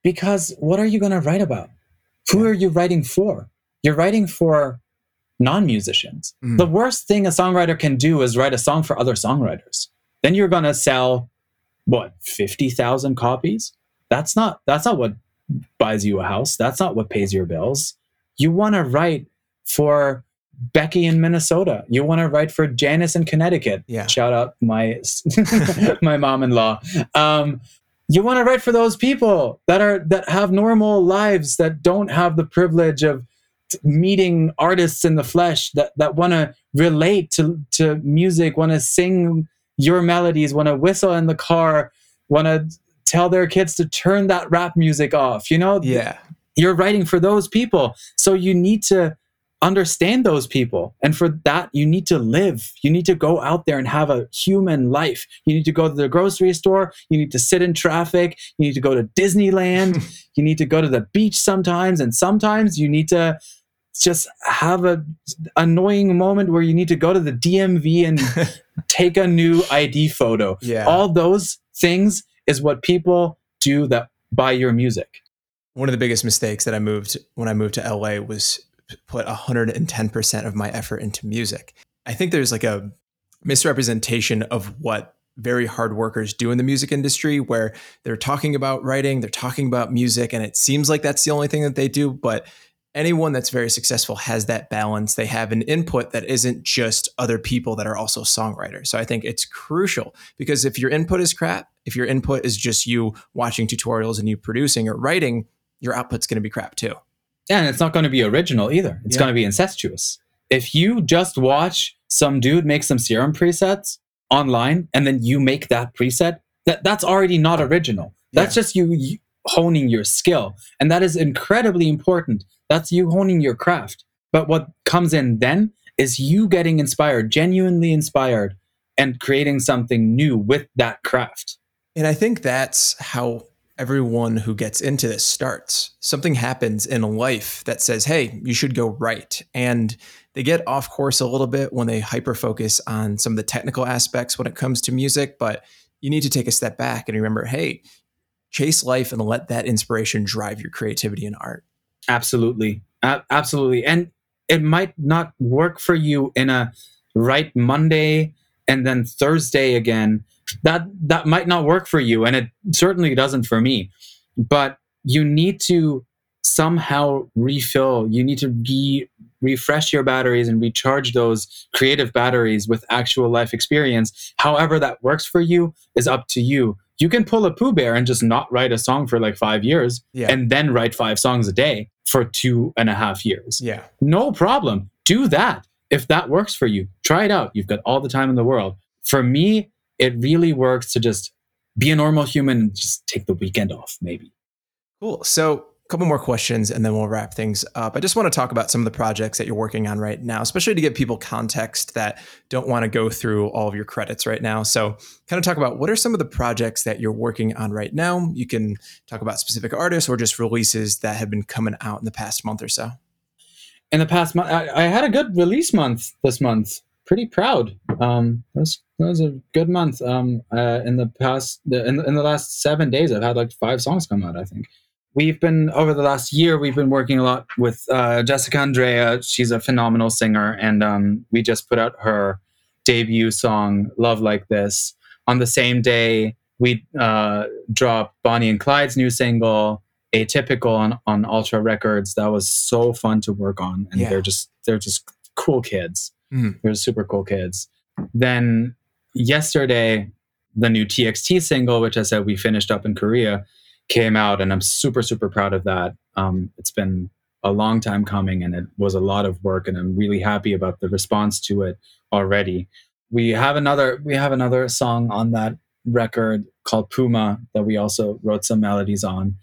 Because what are you going to write about? Who are you writing for? You're writing for non musicians. Mm. The worst thing a songwriter can do is write a song for other songwriters. Then you're going to sell what, 50,000 copies? That's not that's not what buys you a house. That's not what pays your bills. You want to write for Becky in Minnesota. You want to write for Janice in Connecticut. Yeah. Shout out my my mom-in-law. Um, you want to write for those people that are that have normal lives that don't have the privilege of meeting artists in the flesh that that want to relate to to music, want to sing your melodies, want to whistle in the car, want to tell their kids to turn that rap music off. You know, Yeah. You're writing for those people. So you need to understand those people. And for that, you need to live. You need to go out there and have a human life. You need to go to the grocery store. You need to sit in traffic. You need to go to Disneyland. you need to go to the beach sometimes. And sometimes you need to just have a annoying moment where you need to go to the DMV and take a new ID photo. Yeah. All those things is what people do that buy your music. One of the biggest mistakes that I moved when I moved to LA was put 110% of my effort into music. I think there's like a misrepresentation of what very hard workers do in the music industry where they're talking about writing, they're talking about music, and it seems like that's the only thing that they do. But anyone that's very successful has that balance. They have an input that isn't just other people that are also songwriters. So I think it's crucial because if your input is crap, if your input is just you watching tutorials and you producing or writing, your output's going to be crap too. Yeah, and it's not going to be original either. It's Yeah. going to be incestuous. If you just watch some dude make some serum presets online and then you make that preset, that that's already not original. That's just you, you honing your skill, and that is incredibly important. That's you honing your craft. But what comes in then is you getting inspired, genuinely inspired, and creating something new with that craft. And I think that's how everyone who gets into this starts. Something happens in life that says, hey, you should go right. And they get off course a little bit when they hyper focus on some of the technical aspects when it comes to music. But you need to take a step back and remember, hey, chase life and let that inspiration drive your creativity and art. Absolutely. Uh, absolutely. And it might not work for you in a right Monday and then Thursday again that that might not work for you and it certainly doesn't for me. But you need to somehow refill. You need to re- refresh your batteries and recharge those creative batteries with actual life experience. However that works for you is up to you. You can pull a Poo Bear and just not write a song for like five years yeah. and then write five songs a day for two and a half years. Yeah. No problem. Do that. If that works for you try it out. You've got all the time in the world. For me it really works to just be a normal human and just take the weekend off, maybe. Cool. So, a couple more questions and then we'll wrap things up. I just want to talk about some of the projects that you're working on right now, especially to give people context that don't want to go through all of your credits right now. So, kind of talk about what are some of the projects that you're working on right now. You can talk about specific artists or just releases that have been coming out in the past month or so. In the past month, I, I had a good release month this month pretty proud. Um, that was that was a good month. Um, uh, in the past, the, in, in the last seven days, I've had like five songs come out. I think we've been over the last year. We've been working a lot with uh, Jessica Andrea. She's a phenomenal singer, and um, we just put out her debut song "Love Like This." On the same day, we uh, dropped Bonnie and Clyde's new single "Atypical" on, on Ultra Records. That was so fun to work on, and yeah. they're just they're just cool kids. Mm. They're super cool kids. Then yesterday, the new TXT single, which I said we finished up in Korea, came out, and I'm super super proud of that. Um, it's been a long time coming, and it was a lot of work, and I'm really happy about the response to it already. We have another we have another song on that record called Puma that we also wrote some melodies on,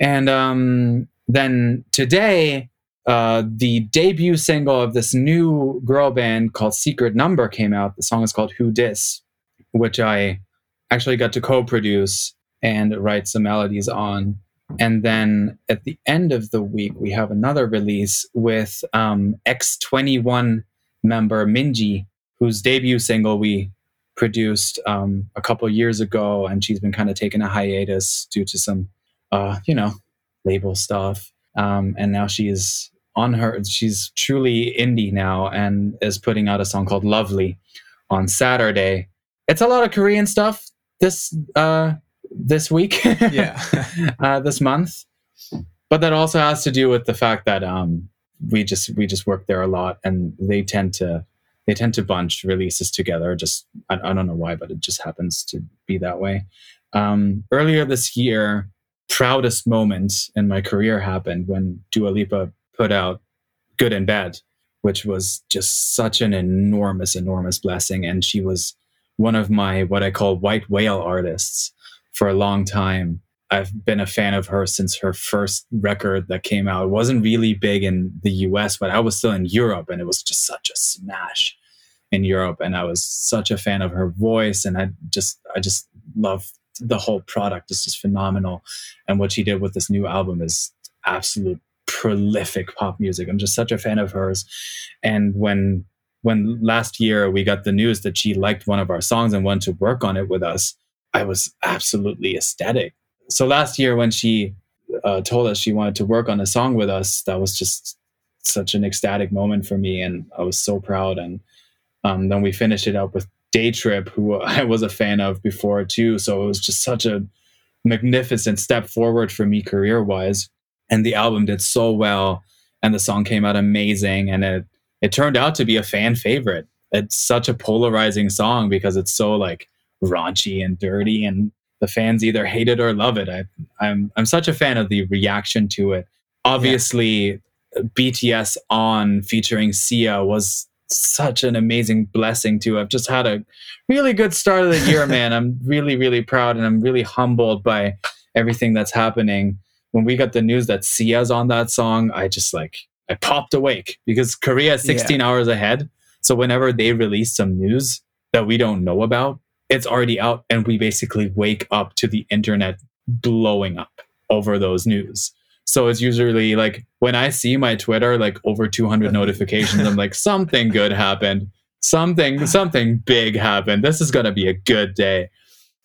and um, then today uh, the debut single of this new girl band called Secret Number came out. The song is called Who Dis, which I actually got to co produce and write some melodies on. And then at the end of the week, we have another release with um, ex-2NE1 member Minji, whose debut single we produced um, a couple years ago. And she's been kind of taking a hiatus due to some, uh, you know, label stuff. Um, and now she's on her she's truly indie now and is putting out a song called lovely on saturday. It's a lot of korean stuff this uh this week. Yeah. Uh, this month. But that also has to do with the fact that um we just we just work there a lot and they tend to they tend to bunch releases together. Just i, I don't know why but it just happens to be that way. Um earlier this year proudest moment in my career happened when Dua Lipa put out Good in Bed, which was just such an enormous, enormous blessing. And she was one of my what I call white whale artists for a long time. I've been a fan of her since her first record that came out. It wasn't really big in the US, but I was still in Europe and it was just such a smash in Europe. And I was such a fan of her voice. And I just, I just love the whole product. It's just phenomenal. And what she did with this new album is absolute prolific pop music. I'm just such a fan of hers. And when when last year we got the news that she liked one of our songs and wanted to work on it with us, I was absolutely ecstatic. So last year when she uh, told us she wanted to work on a song with us, that was just such an ecstatic moment for me, and I was so proud. And um, then we finished it up with Daytrip, who I was a fan of before too. So it was just such a magnificent step forward for me career wise and the album did so well and the song came out amazing and it it turned out to be a fan favorite it's such a polarizing song because it's so like raunchy and dirty and the fans either hate it or love it I, I'm I'm such a fan of the reaction to it. Obviously, yeah. BTS on featuring Sia was such an amazing blessing to have just had a really good start of the year, man. I'm really really proud and I'm really humbled by everything that's happening when we got the news that Sia's on that song, I just like I popped awake because Korea is 16 yeah. hours ahead. So whenever they release some news that we don't know about, it's already out and we basically wake up to the internet blowing up over those news. So it's usually like when I see my Twitter like over 200 notifications, I'm like something good happened, something something big happened. This is gonna be a good day.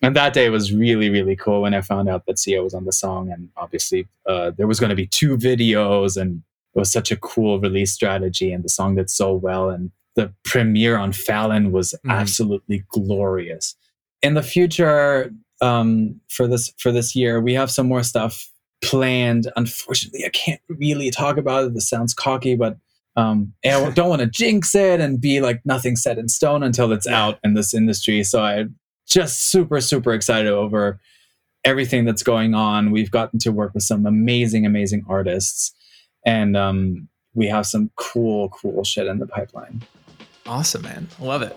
And that day was really really cool when I found out that Sia was on the song, and obviously uh, there was going to be two videos, and it was such a cool release strategy, and the song did so well, and the premiere on Fallon was mm. absolutely glorious. In the future, um, for this for this year, we have some more stuff planned. Unfortunately, I can't really talk about it. This sounds cocky, but um, I don't want to jinx it and be like nothing set in stone until it's out in this industry. So I just super super excited over everything that's going on. We've gotten to work with some amazing amazing artists, and um, we have some cool cool shit in the pipeline. Awesome, man. Love it.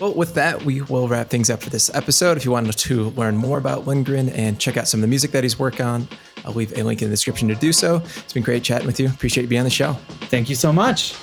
Well, with that, we will wrap things up for this episode. If you wanted to learn more about Lindgren and check out some of the music that he's working on, I'll leave a link in the description to do so. It's been great chatting with you. Appreciate you being on the show. Thank you so much.